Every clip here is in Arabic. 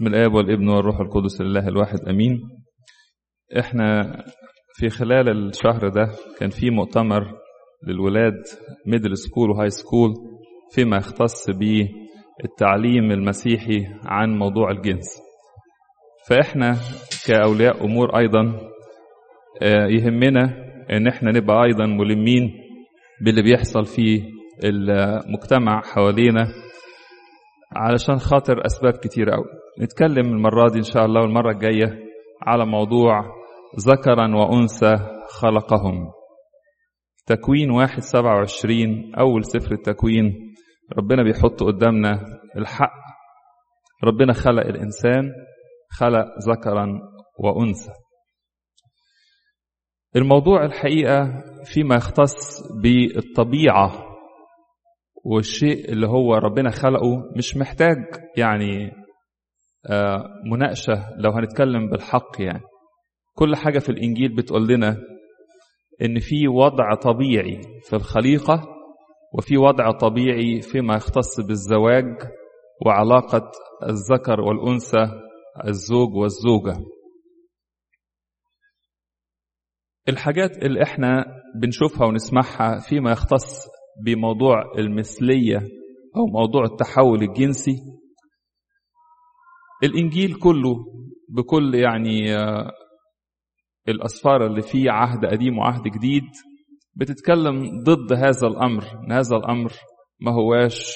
من الآب والابن والروح القدس لله الواحد أمين. إحنا في خلال الشهر ده كان في مؤتمر للولاد middle school و high school فيما يختص بالتعليم المسيحي عن موضوع الجنس. فإحنا كأولياء أمور أيضا يهمنا إن إحنا نبقى أيضا ملمين باللي بيحصل في المجتمع حوالينا علشان خاطر أسباب كتير قوي نتكلم المرة دي إن شاء الله والمرة الجاية على موضوع ذكرا وأنثى خلقهم. تكوين واحد سبعة وعشرين أول سفر التكوين ربنا بيحط قدامنا الحق. ربنا خلق الإنسان خلق ذكرا وأنثى. الموضوع الحقيقة فيما يختص بالطبيعة والشيء اللي هو ربنا خلقه مش محتاج يعني مناقشة لو هنتكلم بالحق يعني. كل حاجة في الإنجيل بتقول لنا إن في وضع طبيعي في الخليقة وفي وضع طبيعي فيما يختص بالزواج وعلاقة الذكر والأنثى الزوج والزوجة. الحاجات اللي إحنا بنشوفها ونسمعها فيما يختص بموضوع المثلية أو موضوع التحول الجنسي الإنجيل كله بكل يعني الأسفار اللي فيه عهد قديم وعهد جديد بتتكلم ضد هذا الأمر. إن هذا الأمر ما هواش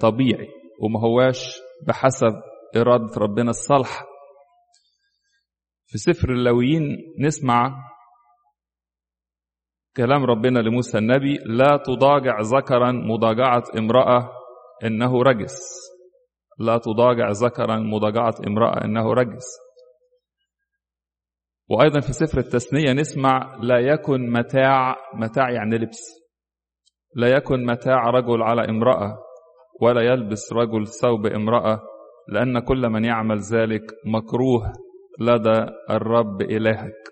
طبيعي وما هواش بحسب إرادة ربنا الصالحة في سفر اللاويين نسمع كلام ربنا لموسى النبي لا تضاجع ذكرا مضاجعة امرأة إنه رجس. لا تضاجع ذكرا مضاجعة امرأة إنه رجس. وأيضا في سفر التثنية نسمع لا يكن متاع متاع يعني لبس. لا يكن متاع رجل على امرأة ولا يلبس رجل ثوب امرأة لأن كل من يعمل ذلك مكروه لدى الرب إلهك.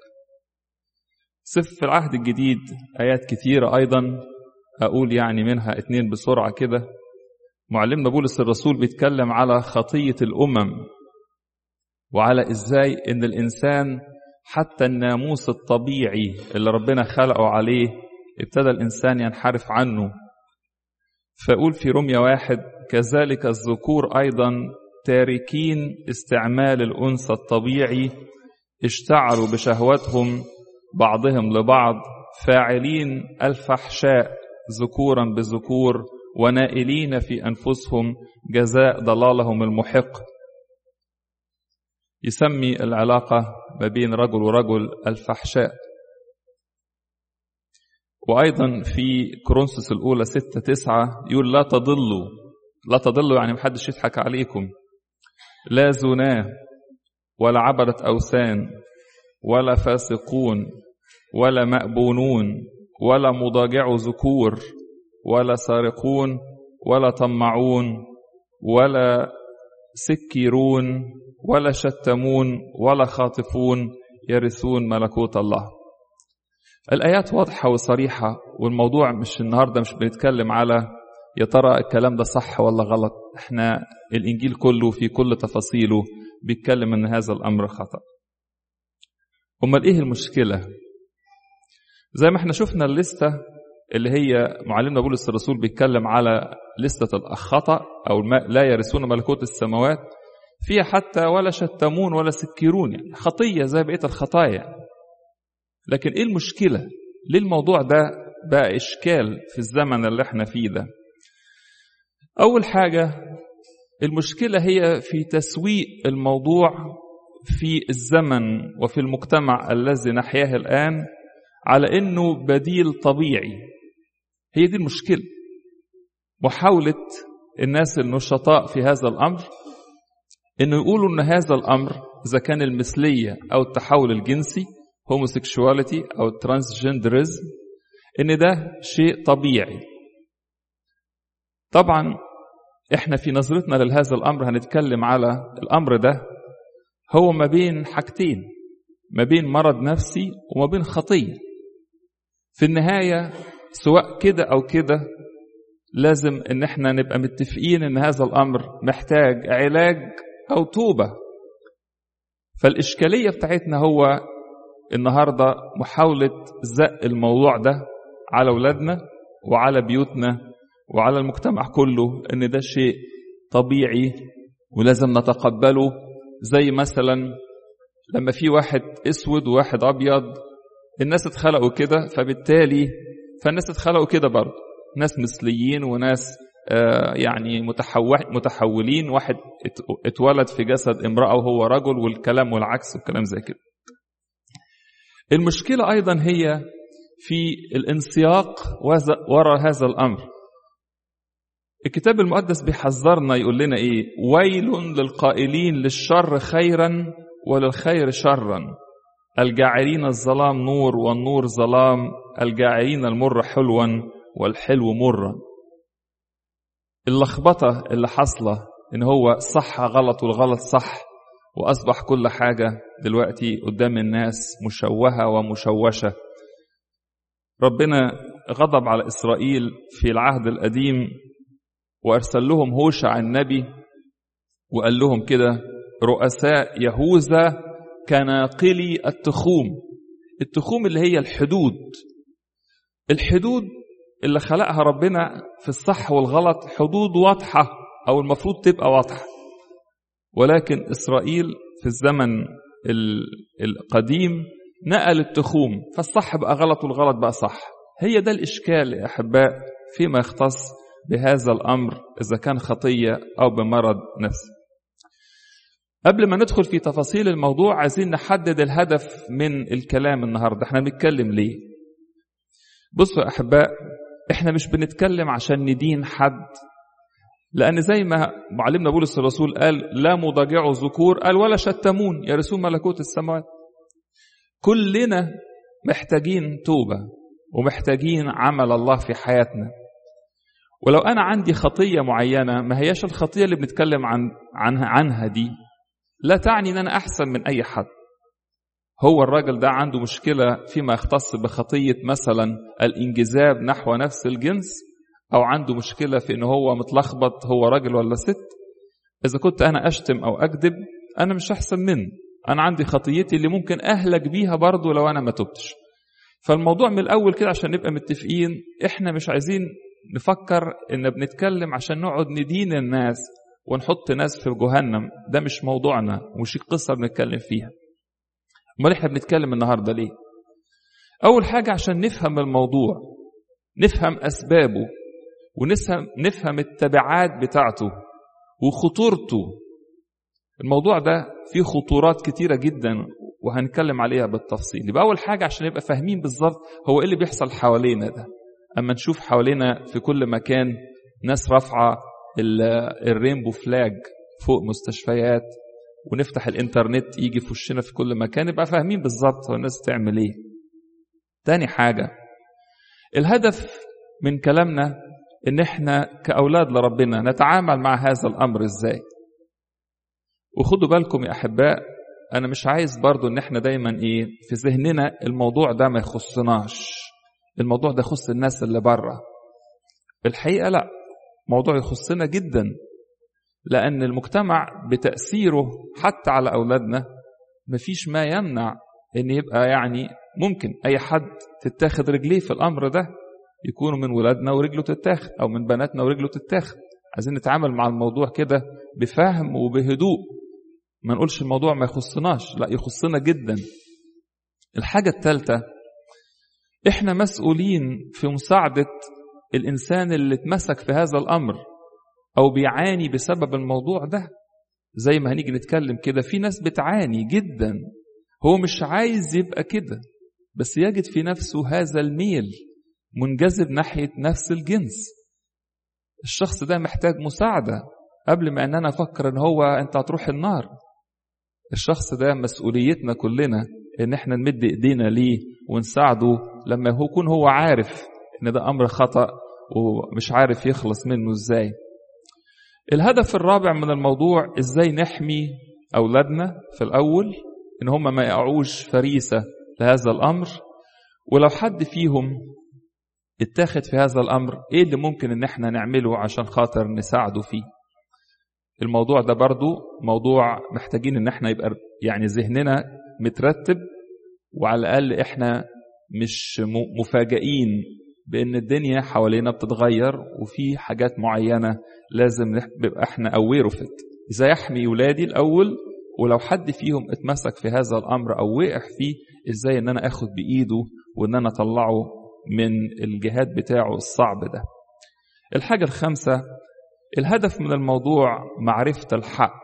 سف في العهد الجديد آيات كثيرة أيضا أقول يعني منها اتنين بسرعة كده. معلمنا بولس الرسول بيتكلم على خطية الأمم وعلى إزاي إن الإنسان حتى الناموس الطبيعي اللي ربنا خلقه عليه ابتدى الإنسان ينحرف عنه. فأقول في رمية واحد كذلك الذكور أيضا تاركين استعمال الأنثى الطبيعي اشتعلوا بشهوتهم بعضهم لبعض فاعلين الفحشاء ذكورا بذكور ونائلين في أنفسهم جزاء ضلالهم المحق. يسمي العلاقة ما بين رجل ورجل الفحشاء. وأيضا في كورنثوس الأولى ستة تسعة يقول لا تضلوا لا تضلوا يعني محدش يضحك عليكم. لا زناه ولا عبرة أوثان ولا فاسقون ولا مأبونون ولا مضاجع ذكور. ولا سارقون ولا طمعون ولا سكيرون ولا شتمون ولا خاطفون يرثون ملكوت الله. الآيات واضحة وصريحة والموضوع مش النهاردة مش بنتكلم على يا ترى الكلام ده صح ولا غلط. إحنا الإنجيل كله في كل تفاصيله بيتكلم إن هذا الأمر خطأ. أمال إيه المشكلة؟ زي ما إحنا شفنا الليستة اللي هي معلمنا بولس الرسول بيتكلم على لستة الخطأ أو لا يرثون ملكوت السماوات فيها حتى ولا شتمون ولا سكرون يعني خطية زي بقية الخطايا لكن إيه المشكلة؟ ليه الموضوع ده بقى إشكال في الزمن اللي إحنا فيه ده؟ أول حاجة المشكلة هي في تسويق الموضوع في الزمن وفي المجتمع الذي نحياه الآن على إنه بديل طبيعي. هي دي المشكلة. محاولة الناس النشطاء في هذا الأمر إنه يقولوا إن هذا الأمر إذا كان المثلية أو التحول الجنسي homosexuality أو transgenderism إن ده شيء طبيعي. طبعا إحنا في نظرتنا لهذا الأمر هنتكلم على الأمر ده هو ما بين حاجتين ما بين مرض نفسي وما بين خطية. في النهاية سواء كده أو كده لازم إن إحنا نبقى متفقين إن هذا الأمر محتاج علاج أو توبة. فالإشكالية بتاعتنا هو النهاردة محاولة زق الموضوع ده على أولادنا وعلى بيوتنا وعلى المجتمع كله إن ده شيء طبيعي ولازم نتقبله. زي مثلا لما في واحد أسود وواحد أبيض الناس اتخلقوا كده فبالتالي فالناس اتخلقوا كده برضه. ناس مثليين وناس آه يعني متحولين. واحد اتولد في جسد امرأة وهو رجل والكلام والعكس والكلام زي كده. المشكلة أيضا هي في الانسياق وراء هذا الأمر. الكتاب المقدس بيحذرنا يقول لنا إيه؟ ويل للقائلين للشر خيرا وللخير شرا. الجاعلين الظلام نور والنور ظلام الجاعلين المر حلوا والحلو مرا اللخبطة اللي حاصلة إن هو صح غلط والغلط صح وأصبح كل حاجة دلوقتي قدام الناس مشوهة ومشوشة. ربنا غضب على إسرائيل في العهد القديم وأرسل لهم هوشع النبي وقال لهم كده رؤساء يهوذا كناقلي التخوم. التخوم اللي هي الحدود. الحدود اللي خلقها ربنا في الصح والغلط حدود واضحة أو المفروض تبقى واضحة. ولكن إسرائيل في الزمن القديم نقل التخوم فالصح بقى غلط والغلط بقى صح. هي ده الإشكال يا أحباء فيما يختص بهذا الأمر إذا كان خطية أو بمرض نفسي. قبل ما ندخل في تفاصيل الموضوع عايزين نحدد الهدف من الكلام النهاردة. إحنا بنتكلم ليه؟ بصوا يا أحباء إحنا مش بنتكلم عشان ندين حد. لأن زي ما معلمنا بولس الرسول قال لا مضاجعوا ذكور قال ولا شتمون يرثون ملكوت السماوات. كلنا محتاجين توبة ومحتاجين عمل الله في حياتنا. ولو أنا عندي خطية معينة ما هياش الخطية اللي بنتكلم عن عنها دي. لا تعني أن أنا أحسن من أي حد. هو الراجل ده عنده مشكلة فيما يختص بخطية مثلا الإنجذاب نحو نفس الجنس أو عنده مشكلة في أنه هو متلخبط هو راجل ولا ست. إذا كنت أنا أشتم أو أكذب أنا مش أحسن منه. أنا عندي خطيتي اللي ممكن أهلك بيها برضه لو أنا ما تبتش. فالموضوع من الأول كده عشان نبقى متفقين إحنا مش عايزين نفكر إن بنتكلم عشان نقعد ندين الناس. ونحط ناس في جهنم ده مش موضوعنا ومش القصة بنتكلم فيها. أمال إحنا بنتكلم النهاردة ليه؟ أول حاجة عشان نفهم الموضوع نفهم أسبابه ونفهم نفهم التبعات بتاعته وخطورته. الموضوع ده فيه خطورات كتيرة جدا وهنتكلم عليها بالتفصيل. يبقى أول حاجة عشان نبقى فاهمين بالظبط هو إيه اللي بيحصل حوالينا ده. أما نشوف حوالينا في كل مكان ناس رافعة الرينبو فلاج فوق مستشفيات ونفتح الإنترنت يجي في وشنا في كل مكان يبقى فاهمين بالظبط هو الناس تعمل إيه. تاني حاجة الهدف من كلامنا إن إحنا كأولاد لربنا نتعامل مع هذا الأمر إزاي. وخدوا بالكم يا أحباء أنا مش عايز برضو إن إحنا دايما إيه في ذهننا الموضوع ده ما يخصناش. الموضوع ده يخص الناس اللي بره. الحقيقة لأ. موضوع يخصنا جدا لأن المجتمع بتأثيره حتى على أولادنا مفيش ما يمنع أن يبقى يعني ممكن أي حد تتاخد رجليه في الأمر ده يكونوا من ولادنا ورجله تتاخد أو من بناتنا ورجله تتاخد. عايزين نتعامل مع الموضوع كده بفهم وبهدوء. ما نقولش الموضوع ما يخصناش لا يخصنا جدا. الحاجة الثالثة إحنا مسؤولين في مساعدة الإنسان اللي اتمسك في هذا الأمر أو بيعاني بسبب الموضوع ده زي ما هنيجي نتكلم كده في ناس بتعاني جدا. هو مش عايز يبقى كده بس يجد في نفسه هذا الميل منجذب ناحية نفس الجنس. الشخص ده محتاج مساعدة قبل ما إن أنا أفكر إن هو أنت هتروح النار. الشخص ده مسؤوليتنا كلنا إن إحنا نمد إيدينا ليه ونساعده لما يكون هو عارف إن ده أمر خطأ ومش عارف يخلص منه إزاي. الهدف الرابع من الموضوع إزاي نحمي أولادنا في الأول إن هم ما يقعوش فريسة لهذا الأمر ولو حد فيهم اتاخد في هذا الأمر إيه اللي ممكن إن إحنا نعمله عشان خاطر نساعده فيه؟ الموضوع ده برضو موضوع محتاجين إن إحنا يبقى يعني ذهننا مترتب وعلى الأقل إحنا مش مفاجئين بأن الدنيا حوالينا بتتغير وفي حاجات معينة لازم نبقى إحنا اويرو فيت إزاي احمي ولادي الأول ولو حد فيهم اتمسك في هذا الأمر أو وقع فيه إزاي إن أنا آخد بإيده وإن أنا أطلعه من الجهاد بتاعه الصعب ده؟ الحاجة الخامسة الهدف من الموضوع معرفة الحق.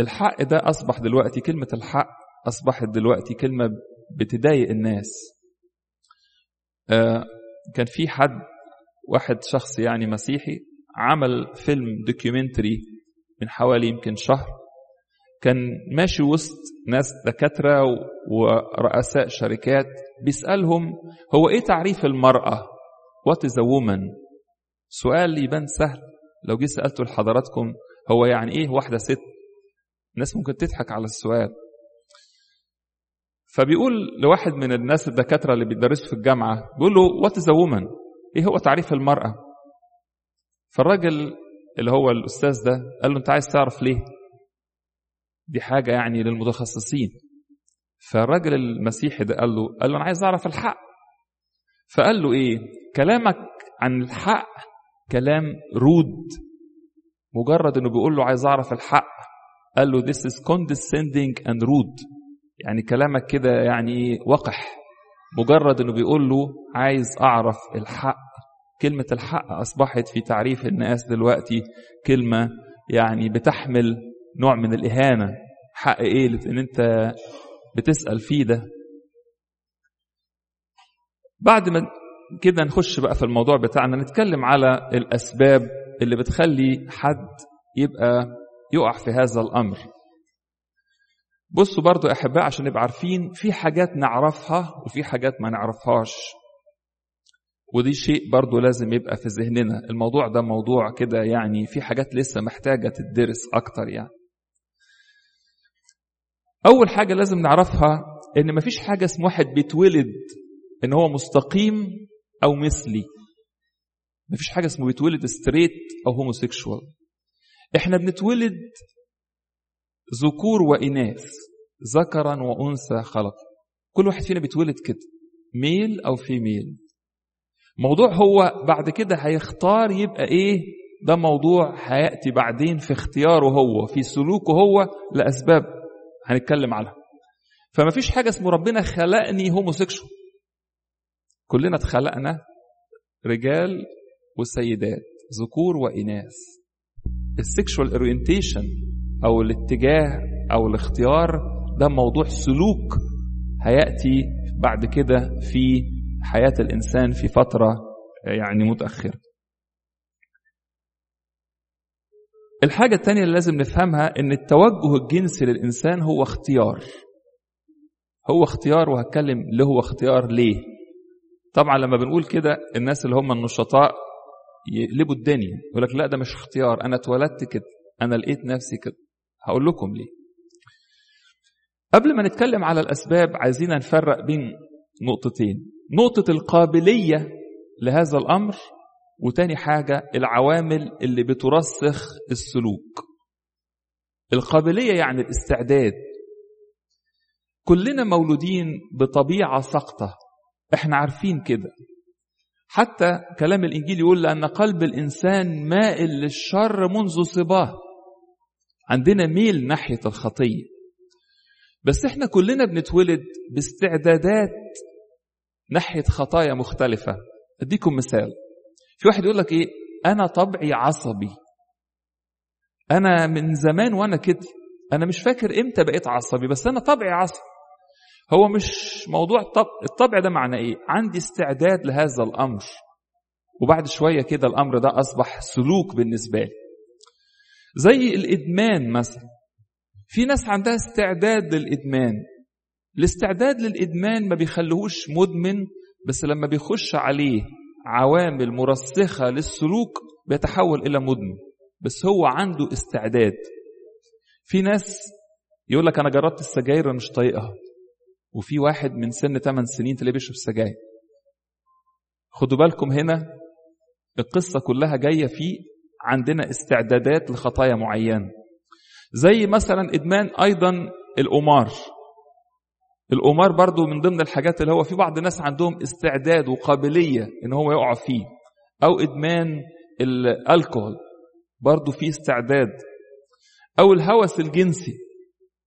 الحق ده أصبح دلوقتي كلمة الحق أصبحت دلوقتي كلمة بتضايق الناس. كان في حد واحد شخص يعني مسيحي عمل فيلم دوكيومنتري من حوالي يمكن شهر. كان ماشي وسط ناس دكاترة ورؤساء شركات بيسألهم هو إيه تعريف المرأة؟ What is a woman? سؤال يبان سهل. لو جيت سألته لحضراتكم هو يعني إيه واحدة ست؟ الناس ممكن تضحك على السؤال. فبيقول لواحد من الناس الدكاترة اللي بيدرسوا في الجامعة بيقول له what is woman إيه هو تعريف المرأة؟ فالراجل اللي هو الأستاذ ده قال له أنت عايز تعرف ليه؟ دي حاجة يعني للمتخصصين. فالراجل المسيحي ده قال له قال له أنا عايز أعرف الحق. فقال له إيه؟ كلامك عن الحق كلام rude. مجرد إنه بيقول له عايز أعرف الحق. قال له this is condescending and rude. يعني كلامك كده يعني وقح. مجرد إنه بيقول له عايز أعرف الحق كلمة الحق أصبحت في تعريف الناس دلوقتي كلمة يعني بتحمل نوع من الإهانة. حق إيه؟ إن أنت بتسأل فيه ده. بعد ما كده نخش بقى في الموضوع بتاعنا نتكلم على الأسباب اللي بتخلي حد يبقى يقع في هذا الأمر. بصوا برضو أحباء عشان نبقى عارفين في حاجات نعرفها وفي حاجات ما نعرفهاش. ودي شيء برضو لازم يبقى في ذهننا. الموضوع ده موضوع كده يعني في حاجات لسه محتاجة تدرس أكتر يعني. أول حاجة لازم نعرفها إن مفيش حاجة اسم واحد بيتولد إن هو مستقيم أو مثلي. مفيش حاجة اسمه بيتولد straight أو homosexual إحنا بنتولد ذكور وإناث ذكرا وأنثى خلق. كل واحد فينا بيتولد كده male أو female موضوع هو بعد كده هيختار يبقى إيه؟ ده موضوع هيأتي بعدين في اختياره هو في سلوكه هو لأسباب هنتكلم عنها فما فيش حاجة اسمه ربنا خلقني homosexual كلنا اتخلقنا رجال وسيدات ذكور وإناث. ال sexual orientation أو الاتجاه أو الاختيار ده موضوع سلوك هيأتي بعد كده في حياة الإنسان في فترة يعني متأخرة. الحاجة الثانية اللي لازم نفهمها إن التوجه الجنسي للإنسان هو اختيار. هو اختيار وهتكلم ليه هو اختيار ليه. طبعا لما بنقول كده الناس اللي هم النشطاء يقلبوا الدنيا يقول لك لا ده مش اختيار أنا اتولدت كده أنا لقيت نفسي كده. هقول لكم ليه. قبل ما نتكلم على الأسباب عايزين نفرق بين نقطتين. نقطة القابلية لهذا الأمر وتاني حاجة العوامل اللي بترسخ السلوك. القابلية يعني الاستعداد. كلنا مولودين بطبيعة سقطة إحنا عارفين كده. حتى كلام الإنجيل يقول لأن قلب الإنسان مائل للشر منذ صباه. عندنا ميل ناحية الخطية. بس إحنا كلنا بنتولد باستعدادات ناحية خطايا مختلفة. أديكم مثال. في واحد يقول لك إيه؟ أنا طبعي عصبي. أنا من زمان وأنا كده. أنا مش فاكر إمتى بقيت عصبي بس أنا طبعي عصبي. هو مش موضوع الطبع الطبع ده معناه إيه؟ عندي استعداد لهذا الأمر. وبعد شوية كده الأمر ده أصبح سلوك بالنسبة لي. زي الإدمان مثلا. في ناس عندها استعداد للإدمان. الاستعداد للإدمان ما بيخليهوش مدمن بس لما بيخش عليه عوامل مرسخة للسلوك بيتحول إلى مدمن. بس هو عنده استعداد. في ناس يقول لك أنا جربت السجاير مش طايقها. وفي واحد من سن 8 سنين تلاقيه بيشرب سجاير. خدوا بالكم هنا القصة كلها جاية في عندنا استعدادات لخطايا معينة. زي مثلا إدمان أيضا القمار. القمار برضو من ضمن الحاجات اللي هو في بعض الناس عندهم استعداد وقابلية إن هو يقع فيه. أو إدمان الالكوهول برضو في استعداد. أو الهوس الجنسي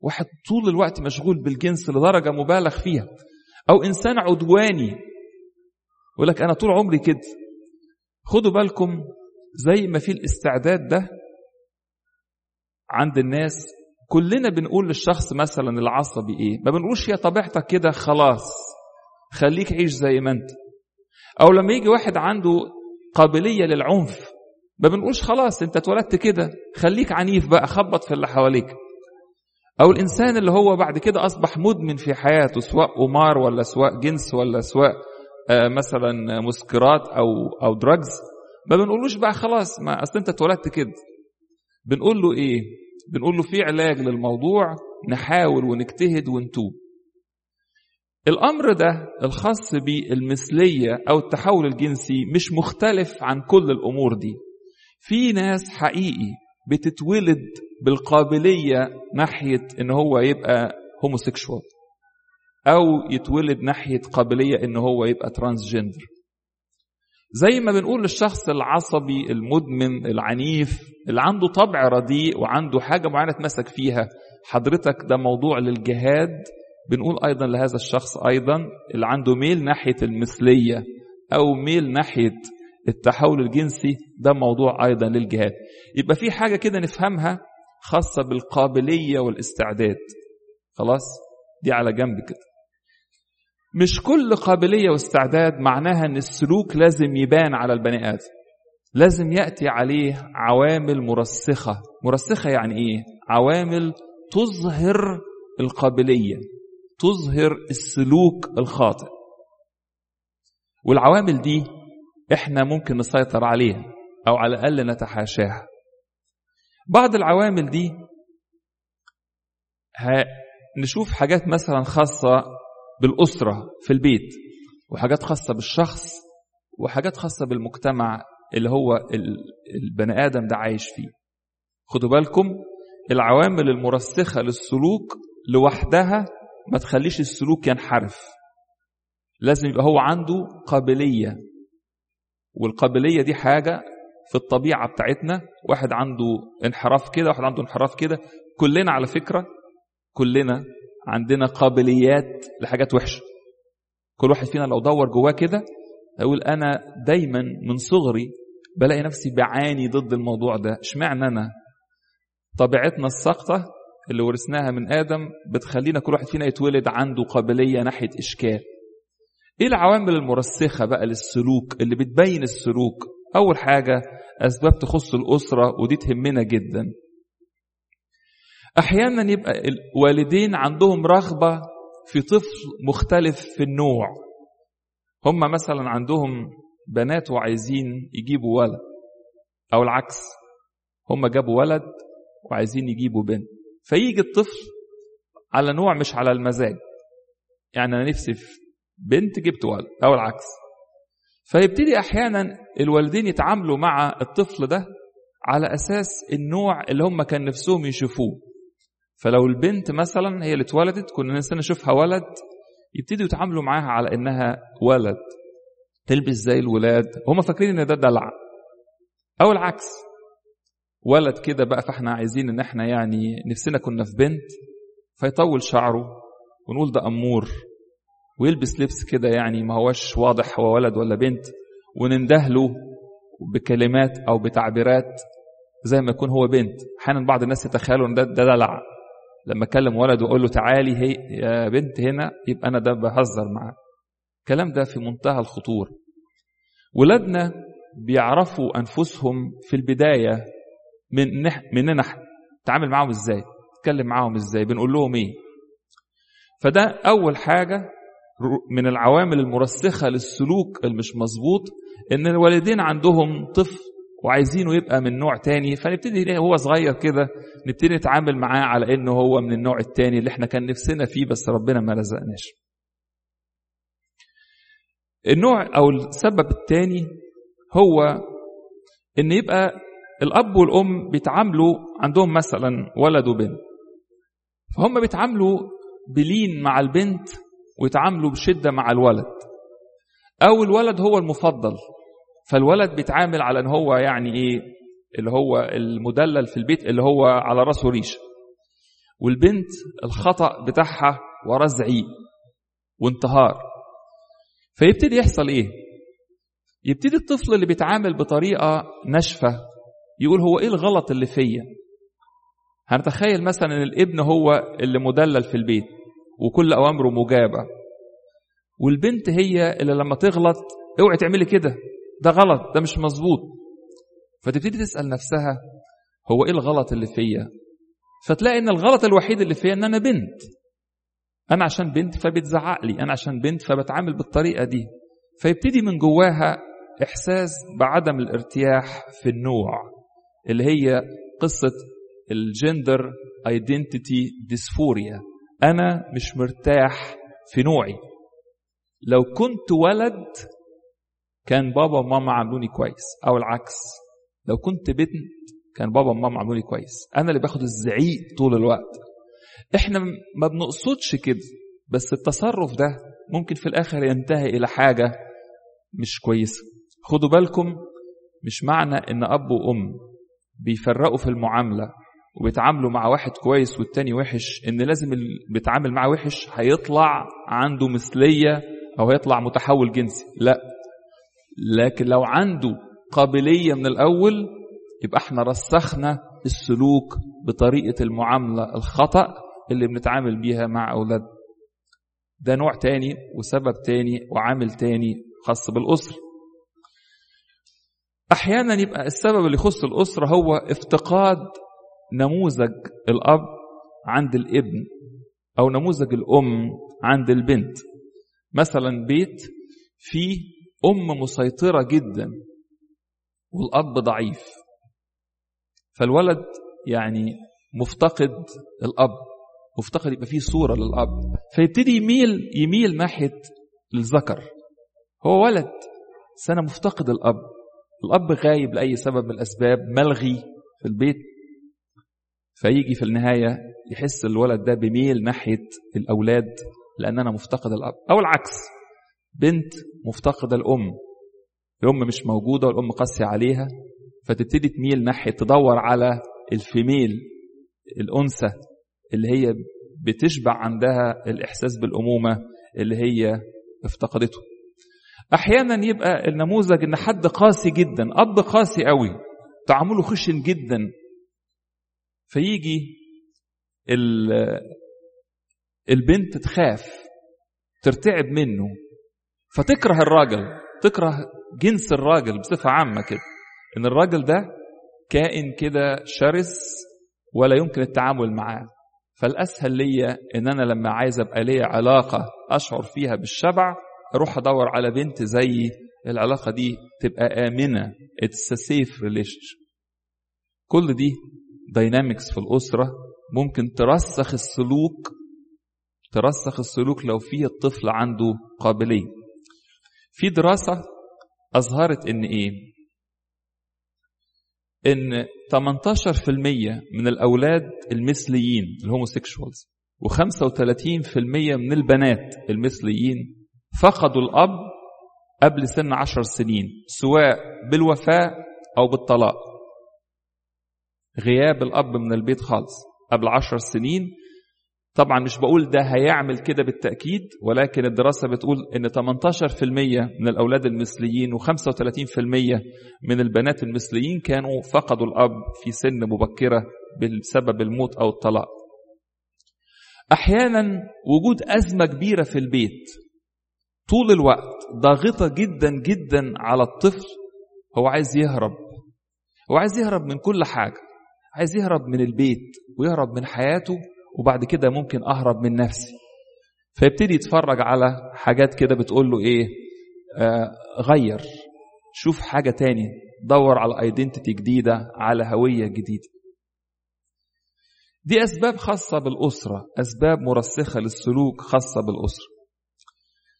واحد طول الوقت مشغول بالجنس لدرجة مبالغ فيها. أو إنسان عدواني يقول لك أنا طول عمري كده. خدوا بالكم زي ما في الاستعداد ده عند الناس. كلنا بنقول للشخص مثلا العصبي إيه؟ ما بنقولش يا طبيعتك كده خلاص خليك عيش زي ما أنت. أو لما يجي واحد عنده قابلية للعنف ما بنقولش خلاص أنت اتولدت كده خليك عنيف بقى خبط في اللي حواليك. أو الإنسان اللي هو بعد كده أصبح مدمن في حياته سواء قمار ولا سواء جنس ولا سواء آه مثلا مسكرات أو أو دراجز ما بنقولوش بقى خلاص ما أصل أنت اتولدت كده. بنقول له إيه؟ بنقول له في علاج للموضوع نحاول ونجتهد ونتوب. الأمر ده الخاص بالمثلية أو التحول الجنسي مش مختلف عن كل الأمور دي. في ناس حقيقي بتتولد بالقابلية ناحية إن هو يبقى homosexual أو يتولد ناحية قابلية إن هو يبقى transgender زي ما بنقول للشخص العصبي المدمن العنيف اللي عنده طبع رديء وعنده حاجة معينة تمسك فيها. حضرتك ده موضوع للجهاد. بنقول أيضا لهذا الشخص أيضا اللي عنده ميل ناحية المثلية أو ميل ناحية التحول الجنسي ده موضوع أيضا للجهاد. يبقى في حاجة كده نفهمها خاصة بالقابلية والاستعداد. خلاص؟ دي على جنب كده. مش كل قابلية واستعداد معناها إن السلوك لازم يبان على البني آدم. لازم يأتي عليه عوامل مرسخة. مرسخة يعني إيه؟ عوامل تظهر القابلية تظهر السلوك الخاطئ. والعوامل دي إحنا ممكن نسيطر عليها أو على الأقل نتحاشاها. بعض العوامل دي نشوف حاجات مثلا خاصة بالأسرة في البيت وحاجات خاصة بالشخص وحاجات خاصة بالمجتمع اللي هو البني آدم ده عايش فيه. خدوا بالكم العوامل المرسخة للسلوك لوحدها ما تخليش السلوك ينحرف. لازم يبقى هو عنده قابلية والقابلية دي حاجة في الطبيعة بتاعتنا. واحد عنده انحراف كده واحد عنده انحراف كده كلنا على فكرة كلنا عندنا قابليات لحاجات وحشة. كل واحد فينا لو دور جواه كده هيقول أنا دايما من صغري بلاقي نفسي بعاني ضد الموضوع ده. اشمعنى أنا؟ طبيعتنا الساقطة اللي ورثناها من آدم بتخلينا كل واحد فينا يتولد عنده قابلية ناحية إشكال. إيه العوامل المرسخة بقى للسلوك اللي بتبين السلوك؟ أول حاجة أسباب تخص الأسرة ودي تهمنا جدا. أحيانا يبقى الوالدين عندهم رغبة في طفل مختلف في النوع. هم مثلا عندهم بنات وعايزين يجيبوا ولد أو العكس هم جابوا ولد وعايزين يجيبوا بنت. فيجي الطفل على نوع مش على المزاج. يعني أنا نفسي في بنت جبت ولد أو العكس. فيبتدي أحيانا الوالدين يتعاملوا مع الطفل ده على أساس النوع اللي هم كان نفسهم يشوفوه. فلو البنت مثلا هي اللي اتولدت كنا نستنى نشوفها ولد يبتدوا يتعاملوا معاها على إنها ولد. تلبس زي الولاد. هم فاكرين إن ده دلع. أو العكس. ولد كده بقى فإحنا عايزين إن إحنا يعني نفسنا كنا في بنت فيطول شعره ونقول ده أمور. ويلبس لبس كده يعني ما هوش واضح هو ولد ولا بنت ونندهله بكلمات أو بتعبيرات زي ما يكون هو بنت. أحيانا بعض الناس يتخيلوا إن ده, ده دلع. لما أكلم ولد وأقول له تعالي هي يا بنت هنا يبقى أنا ده بهزر معاه. الكلام ده في منتهى الخطوره ولادنا بيعرفوا أنفسهم في البداية من نح... مننا إحنا نتعامل معاهم إزاي نتكلم معاهم إزاي بنقول لهم إيه. فده أول حاجة من العوامل المرسخة للسلوك المش مظبوط إن الوالدين عندهم طفل وعايزينه يبقى من نوع تاني فنبتدي هو صغير كده نبتدي نتعامل معاه على إنه هو من النوع التاني اللي إحنا كان نفسنا فيه بس ربنا ما رزقناش. النوع أو السبب التاني هو إن يبقى الأب والأم بيتعاملوا عندهم مثلا ولد وبنت فهم بيتعاملوا بلين مع البنت ويتعاملوا بشدة مع الولد أو الولد هو المفضل. فالولد بيتعامل على إن هو يعني إيه اللي هو المدلل في البيت اللي هو على رأسه ريشه والبنت الخطأ بتاعها وراه زعيق وانتهار. فيبتدي يحصل إيه؟ يبتدي الطفل اللي بيتعامل بطريقة ناشفة يقول هو إيه الغلط اللي فيا؟ هنتخيل مثلا إن الابن هو اللي مدلل في البيت وكل أوامره مجابة. والبنت هي اللي لما تغلط اوعي تعملي كده. ده غلط ده مش مظبوط. فتبتدي تسأل نفسها هو إيه الغلط اللي فيا؟ فتلاقي إن الغلط الوحيد اللي فيا إن أنا بنت. أنا عشان بنت فبتزعق لي أنا عشان بنت فبتعامل بالطريقة دي. فيبتدي من جواها إحساس بعدم الارتياح في النوع اللي هي قصة الجندر ايدنتيتي ديسفوريا أنا مش مرتاح في نوعي. لو كنت ولد كان بابا وماما عاملوني كويس. أو العكس لو كنت بنت كان بابا وماما عاملوني كويس. أنا اللي باخد الزعيق طول الوقت. إحنا ما بنقصدش كده بس التصرف ده ممكن في الآخر ينتهي إلى حاجة مش كويسة. خدوا بالكم مش معنى إن أب وأم بيفرقوا في المعاملة وبيتعاملوا مع واحد كويس والتاني وحش إن لازم اللي بيتعامل معاه وحش هيطلع عنده مثلية أو هيطلع متحول جنسي. لا. لكن لو عنده قابلية من الأول يبقى إحنا رسخنا السلوك بطريقة المعاملة الخطأ اللي بنتعامل بيها مع أولاد. ده نوع تاني وسبب تاني وعامل تاني خاص بالأسرة. أحيانا يبقى السبب اللي يخص الأسرة هو افتقاد نموذج الأب عند الابن أو نموذج الأم عند البنت. مثلا بيت فيه ام مسيطرة جدا والأب ضعيف. فالولد يعني مفتقد الأب مفتقد يبقى فيه صورة للأب. فيبتدي يميل يميل ناحية الذكر. هو ولد بس أنا مفتقد الأب. الأب غايب لأي سبب من الأسباب ملغي في البيت. فيجي في النهاية يحس الولد ده بميل ناحية الأولاد لأن أنا مفتقد الأب أو العكس. بنت مفتقدة الأم. الأم مش موجودة والأم قاسية عليها فتبتدي تميل ناحية تدور على الفيميل الأنثى اللي هي بتشبع عندها الإحساس بالأمومة اللي هي افتقدته. أحيانا يبقى النموذج إن حد قاسي جدا أب قاسي قوي تعامله خشن جدا. فيجي البنت تخاف ترتعب منه. فتكره الراجل تكره جنس الراجل بصفة عامة كده إن الراجل ده كائن كده شرس ولا يمكن التعامل معاه. فالأسهل ليا إن أنا لما عايز أبقى ليا علاقة أشعر فيها بالشبع أروح أدور على بنت زي العلاقة دي تبقى آمنة. It's a safe relationship. كل دي dynamics في الأسرة ممكن ترسخ السلوك ترسخ السلوك لو في الطفل عنده قابلية. في دراسة أظهرت إن إيه؟ إن 18% من الأولاد المثليين ال homosexuals و35% من البنات المثليين فقدوا الأب قبل سن عشر سنين سواء بالوفاة أو بالطلاق غياب الأب من البيت خالص قبل عشر سنين طبعا مش بقول ده هيعمل كده بالتأكيد ولكن الدراسة بتقول إن 18% من الأولاد المثليين و35% من البنات المثليين كانوا فقدوا الأب في سن مبكرة بسبب الموت أو الطلاق. أحيانا وجود أزمة كبيرة في البيت طول الوقت ضاغطة جدا جدا على الطفل هو عايز يهرب هو عايز يهرب من كل حاجة عايز يهرب من البيت ويهرب من حياته وبعد كده ممكن أهرب من نفسي. فيبتدي يتفرج على حاجات كده بتقول له إيه؟ آه غير. شوف حاجة تاني. دور على identity جديدة على هوية جديدة. دي أسباب خاصة بالأسرة أسباب مرسخة للسلوك خاصة بالأسرة.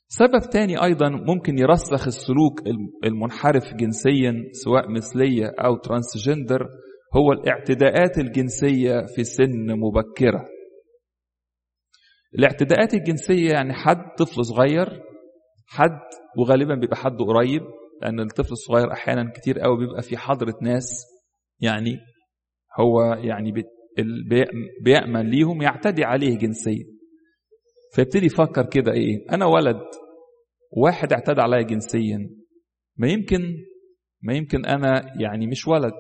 سبب تاني أيضا ممكن يرسخ السلوك المنحرف جنسيا سواء مثلية أو transgender هو الاعتداءات الجنسية في سن مبكرة. الاعتداءات الجنسية يعني حد طفل صغير حد وغالبا بيبقى حد قريب لأن الطفل الصغير أحيانا كتير قوي بيبقى في حضرة ناس يعني هو يعني بيأمن ليهم يعتدي عليه جنسيا. فيبتدي يفكر كده إيه؟ أنا ولد واحد اعتدى عليا جنسيا ما يمكن ما يمكن أنا يعني مش ولد.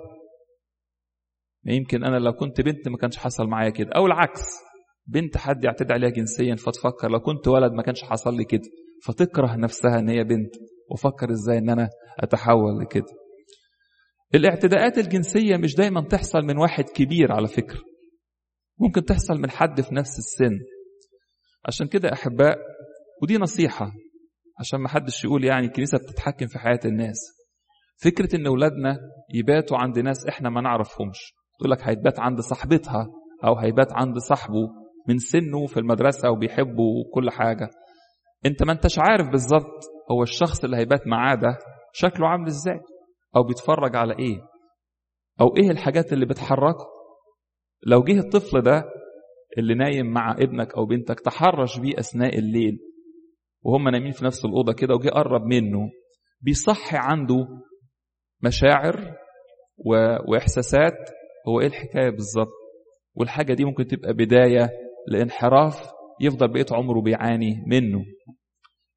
ما يمكن أنا لو كنت بنت ما كانش حصل معايا كده أو العكس. بنت حد يعتدي عليها جنسيا فتفكر لو كنت ولد ما كانش حصل لي كده. فتكره نفسها إن هي بنت وفكر إزاي إن أنا أتحول لكده. الاعتداءات الجنسية مش دايما تحصل من واحد كبير على فكرة. ممكن تحصل من حد في نفس السن. عشان كده أحباء ودي نصيحة عشان ما حدش يقول يعني الكنيسة بتتحكم في حياة الناس. فكرة إن أولادنا يباتوا عند ناس إحنا ما نعرفهمش. تقول لك هيتبات عند صاحبتها أو هيبات عند صاحبه. من سنه في المدرسة وبيحبه وكل حاجة. انت ما انتش عارف بالظبط هو الشخص اللي هيبات معاه ده شكله عامل إزاي أو بيتفرج على إيه أو إيه الحاجات اللي بتحركه. لو جه الطفل ده اللي نايم مع ابنك أو بنتك تحرش بيه اثناء الليل وهم نايمين في نفس الأوضة كده وجه قرب منه بيصحي عنده مشاعر و... وإحساسات هو إيه الحكاية بالظبط؟ والحاجة دي ممكن تبقى بداية لانحراف يفضل بقيت عمره بيعاني منه.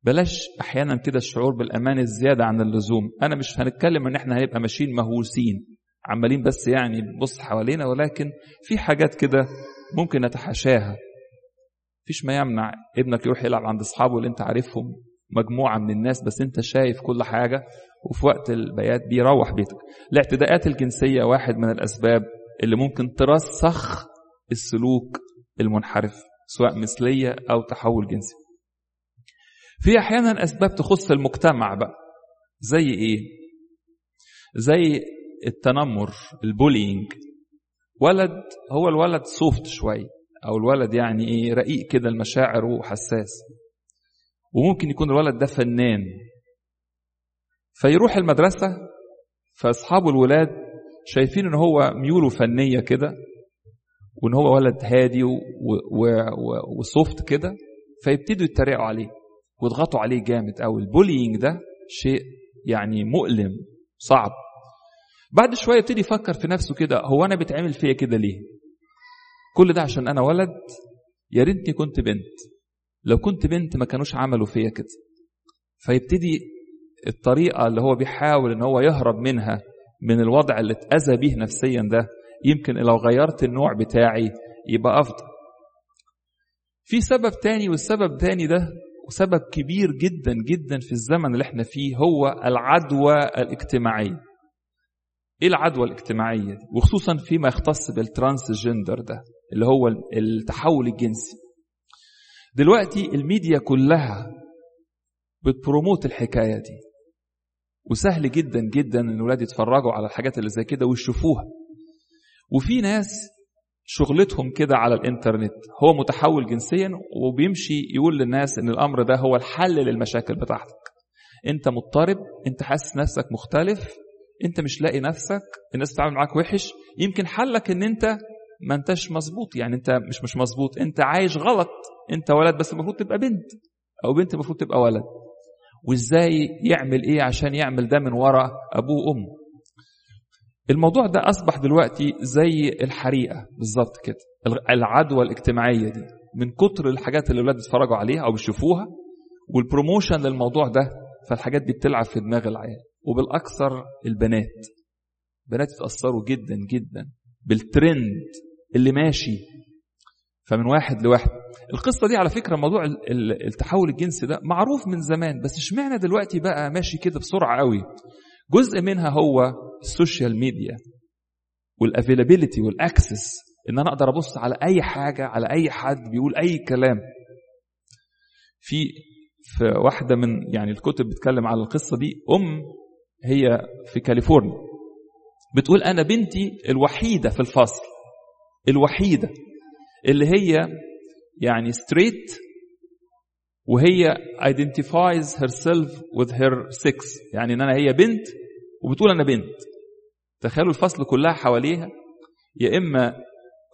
بلاش أحيانا كده الشعور بالأمان الزيادة عن اللزوم. أنا مش هنتكلم إن إحنا هنبقى ماشيين مهووسين عمالين بس يعني بنبص حوالينا ولكن في حاجات كده ممكن نتحاشاها. فيش ما يمنع ابنك يروح يلعب عند أصحابه اللي أنت عارفهم مجموعة من الناس بس أنت شايف كل حاجة وفي وقت البيات بيروح بيتك. الاعتداءات الجنسية واحد من الأسباب اللي ممكن ترسخ السلوك المنحرف سواء مثلية أو تحول جنسي. في أحيانا أسباب تخص المجتمع بقى. زي إيه؟ زي التنمر ال bullying. ولد هو الولد soft شوي أو الولد يعني إيه رقيق كده المشاعر وحساس. وممكن يكون الولد ده فنان. فيروح المدرسة فأصحابه الولاد شايفين إن هو ميوله فنية كده وإن هو ولد هادي وسوفت كده فيبتدوا يتريقوا عليه ويضغطوا عليه جامد قوي البولينج ده شيء يعني مؤلم صعب. بعد شوية يبتدي يفكر في نفسه كده هو أنا بتعمل فيا كده ليه؟ كل ده عشان أنا ولد يا ريتني كنت بنت. لو كنت بنت ما كانوش عملوا فيا كده. فيبتدي الطريقة اللي هو بيحاول إن هو يهرب منها من الوضع اللي اتأذى بيه نفسيا ده يمكن لو غيرت النوع بتاعي يبقى أفضل. في سبب تاني والسبب تاني ده وسبب كبير جدا جدا في الزمن اللي إحنا فيه هو العدوى الاجتماعية إيه العدوى الاجتماعية دي؟ وخصوصا فيما يختص بال transgender ده اللي هو التحول الجنسي. دلوقتي الميديا كلها بت promote الحكاية دي. وسهل جدا جدا إن الولاد يتفرجوا على الحاجات اللي زي كده ويشوفوها. وفي ناس شغلتهم كده على الإنترنت هو متحول جنسيا وبيمشي يقول للناس إن الأمر ده هو الحل للمشاكل بتاعتك. أنت مضطرب أنت حاسس نفسك مختلف أنت مش لاقي نفسك الناس بتتعامل معاك وحش يمكن حلك إن أنت ما أنتش مظبوط يعني أنت مش مش مظبوط أنت عايش غلط أنت ولد بس المفروض تبقى بنت أو بنت المفروض تبقى ولد. وإزاي يعمل إيه عشان يعمل ده من ورا أبوه وأمه؟ الموضوع ده أصبح دلوقتي زي الحريقة بالظبط كده. العدوى الاجتماعية دي من كتر الحاجات اللي الولاد بيتفرجوا عليها أو بيشوفوها وال promotion للموضوع ده فالحاجات دي بتلعب في دماغ العيال وبالأكثر البنات. بنات يتأثروا جدا جدا بالترند اللي ماشي فمن واحد لواحد. القصة دي على فكرة موضوع التحول الجنسي ده معروف من زمان بس اشمعنى دلوقتي بقى ماشي كده بسرعة قوي؟ جزء منها هو ال social media وال availability وال access إن أنا أقدر أبص على أي حاجة على أي حد بيقول أي كلام. في في واحدة من يعني الكتب بتتكلم على القصة دي أم هي في كاليفورنيا. بتقول أنا بنتي الوحيدة في الفصل الوحيدة اللي هي يعني ستريت وهي identifies herself with her sex. يعني إن أنا هي بنت وبتقول أنا بنت. تخيلوا الفصل كلها حواليها يا إما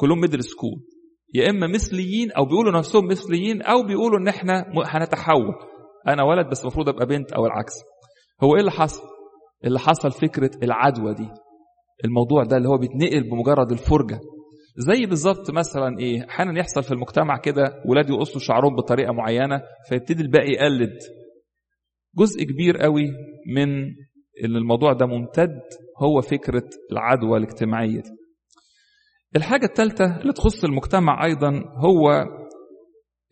كلهم middle school يا إما مثليين أو بيقولوا نفسهم مثليين أو بيقولوا إن إحنا هنتحول. أنا ولد بس المفروض أبقى بنت أو العكس. هو إيه اللي حصل؟ اللي حصل فكرة العدوى دي. الموضوع ده اللي هو بيتنقل بمجرد الفرجة. زي بالظبط مثلا إيه أحيانا يحصل في المجتمع كده ولاد يقصوا شعرهم بطريقة معينة فيبتدي الباقي يقلد. جزء كبير قوي من إن الموضوع ده ممتد هو فكرة العدوى الاجتماعية. دي الحاجة الثالثه اللي تخص المجتمع أيضا هو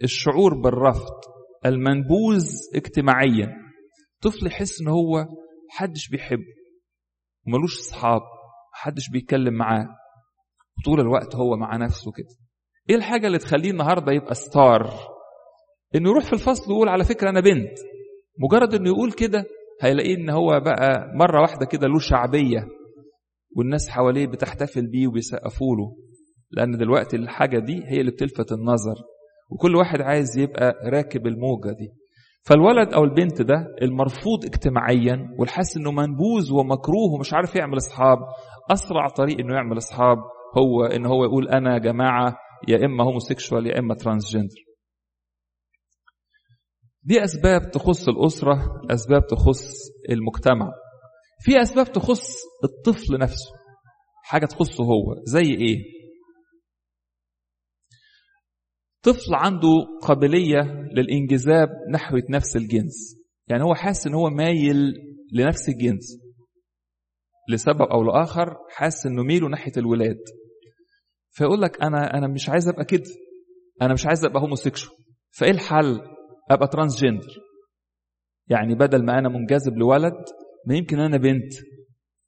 الشعور بالرفض المنبوذ اجتماعيا. طفل يحس ان هو محدش بيحبه وملوش أصحاب محدش بيتكلم معاه طول الوقت هو مع نفسه كده. إيه الحاجة اللي تخليه النهارده يبقى ستار؟ إنه يروح في الفصل ويقول على فكرة أنا بنت. مجرد إنه يقول كده هيلاقيه إن هو بقى مرة واحدة كده له شعبية والناس حواليه بتحتفل بيه وبيسقفوا له لأن دلوقتي الحاجة دي هي اللي بتلفت النظر وكل واحد عايز يبقى راكب الموجة دي. فالولد أو البنت ده المرفوض اجتماعيا والحاسس إنه منبوذ ومكروه ومش عارف يعمل أصحاب أسرع طريق إنه يعمل أصحاب هو إن هو يقول أنا يا جماعة يا إما homosexual يا إما transgender دي أسباب تخص الأسرة أسباب تخص المجتمع. في أسباب تخص الطفل نفسه حاجة تخصه هو زي إيه؟ طفل عنده قابلية للإنجذاب نحو نفس الجنس. يعني هو حاسس إن هو مايل لنفس الجنس. لسبب أو لآخر حاسس إنه ميله ناحية الولاد. فيقول لك أنا أنا مش عايز أبقى كده. أنا مش عايز أبقى homosexual فإيه الحل؟ أبقى transgender يعني بدل ما أنا منجذب لولد ما يمكن أنا بنت.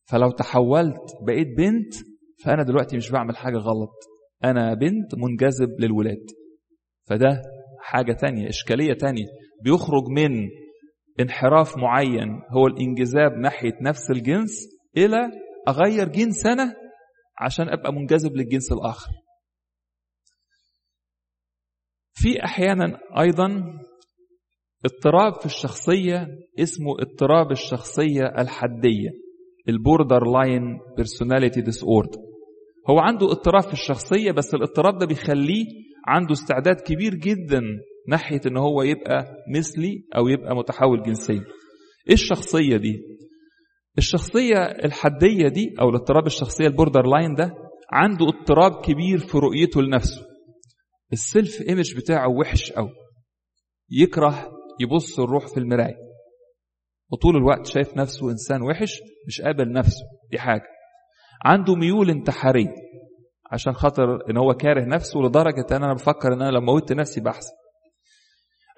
فلو تحولت بقيت بنت فأنا دلوقتي مش بعمل حاجة غلط. أنا بنت منجذب للولاد. فده حاجة تانية إشكالية تانية. بيخرج من انحراف معين هو الانجذاب ناحية نفس الجنس إلى أغير جنس أنا عشان أبقى منجذب للجنس الآخر. في أحيانا أيضا اضطراب في الشخصية اسمه اضطراب الشخصية الحدية ال borderline personality disorder هو عنده اضطراب في الشخصية بس الاضطراب ده بيخليه عنده استعداد كبير جدا ناحية إن هو يبقى مثلي أو يبقى متحول جنسيا. إيه الشخصية دي؟ الشخصية الحدية دي أو الاضطراب الشخصية ال borderline ده عنده اضطراب كبير في رؤيته لنفسه. ال self image بتاعه وحش قوي يكره يبص لروحه في المراية. وطول الوقت شايف نفسه إنسان وحش مش قابل نفسه. دي حاجة. عنده ميول انتحارية عشان خاطر إن هو كاره نفسه لدرجة إن أنا بفكر إن أنا لو موتت نفسي بحسن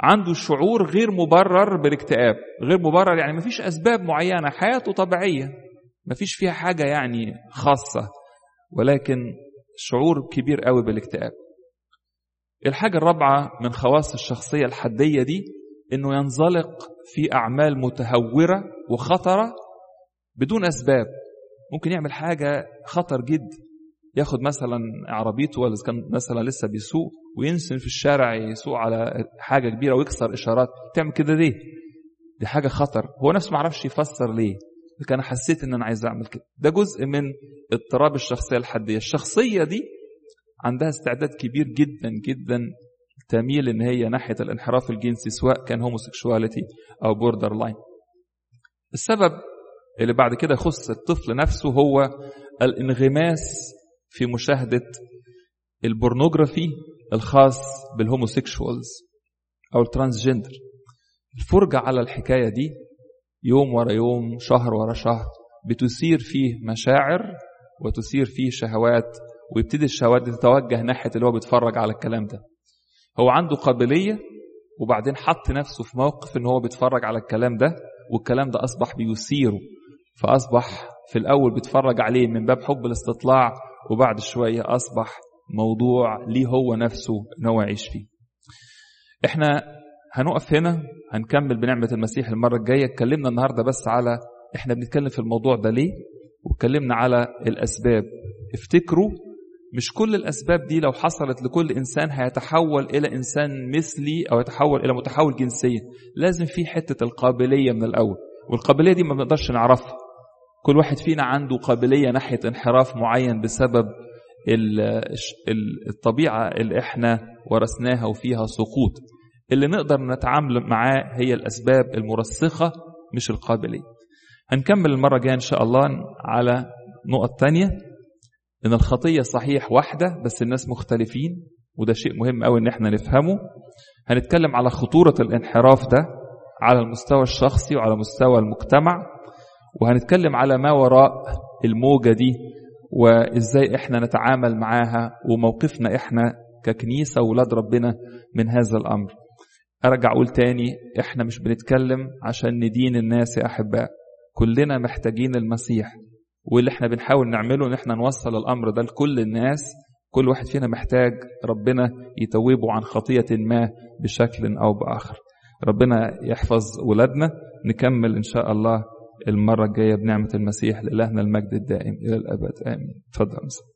عنده شعور غير مبرر بالاكتئاب. غير مبرر يعني مفيش أسباب معينة. حياته طبيعية. مفيش فيها حاجة يعني خاصة. ولكن شعور كبير قوي بالاكتئاب. الحاجة الرابعة من خواص الشخصية الحدية دي إنه ينزلق في أعمال متهورة وخطرة بدون أسباب. ممكن يعمل حاجة خطر جدا ياخد مثلا عربيته ولا كان مثلا لسه بيسوق وينسن في الشارع يسوق على حاجة كبيرة ويكسر إشارات. تعمل كده ليه؟ دي حاجة خطر. هو نفسه معرفش يفسر ليه. لكن أنا حسيت إن أنا عايز أعمل كده. ده جزء من اضطراب الشخصية الحدية. الشخصية دي عندها استعداد كبير جدا جدا تميل إن هي ناحية الانحراف الجنسي سواء كان homosexuality أو borderline السبب اللي بعد كده يخص الطفل نفسه هو الانغماس في مشاهدة ال pornography الخاص بال homosexuals أو ال transgender. الفرجة على الحكاية دي يوم ورا يوم شهر ورا شهر بتثير فيه مشاعر وتثير فيه شهوات ويبتدي الشهوات تتوجه ناحية اللي هو بيتفرج على الكلام ده. هو عنده قابلية وبعدين حط نفسه في موقف إن هو بيتفرج على الكلام ده والكلام ده أصبح بيثيره. فأصبح في الأول بيتفرج عليه من باب حب الاستطلاع وبعد شوية أصبح موضوع ليه هو نفسه إن هو يعيش فيه. إحنا هنقف هنا هنكمل بنعمة المسيح المرة الجاية. اتكلمنا النهارده بس على إحنا بنتكلم في الموضوع ده ليه واتكلمنا على الأسباب. افتكروا مش كل الأسباب دي لو حصلت لكل إنسان هيتحول إلى إنسان مثلي أو يتحول إلى متحول جنسيا. لازم في حتة القابلية من الأول والقابلية دي ما بنقدرش نعرفها. كل واحد فينا عنده قابلية ناحية انحراف معين بسبب الطبيعة اللي إحنا ورثناها وفيها سقوط. اللي نقدر نتعامل معاه هي الأسباب المرسخة مش القابلية. هنكمل المرة الجاية إن شاء الله على نقط تانية. إن الخطية صحيح واحدة بس الناس مختلفين وده شيء مهم قوي إن إحنا نفهمه. هنتكلم على خطورة الانحراف ده على المستوى الشخصي وعلى مستوى المجتمع وهنتكلم على ما وراء الموجة دي وإزاي إحنا نتعامل معاها وموقفنا إحنا ككنيسة ولاد ربنا من هذا الأمر. أرجع أقول تاني إحنا مش بنتكلم عشان ندين الناس يا أحباء كلنا محتاجين المسيح. واللي إحنا بنحاول نعمله إن إحنا نوصل الأمر ده لكل الناس كل واحد فينا محتاج ربنا يتوبه عن خطية ما بشكل أو بآخر. ربنا يحفظ ولادنا. نكمل إن شاء الله المرة الجاية بنعمة المسيح لإلهنا المجد الدائم إلى الأبد. آمين. تفضل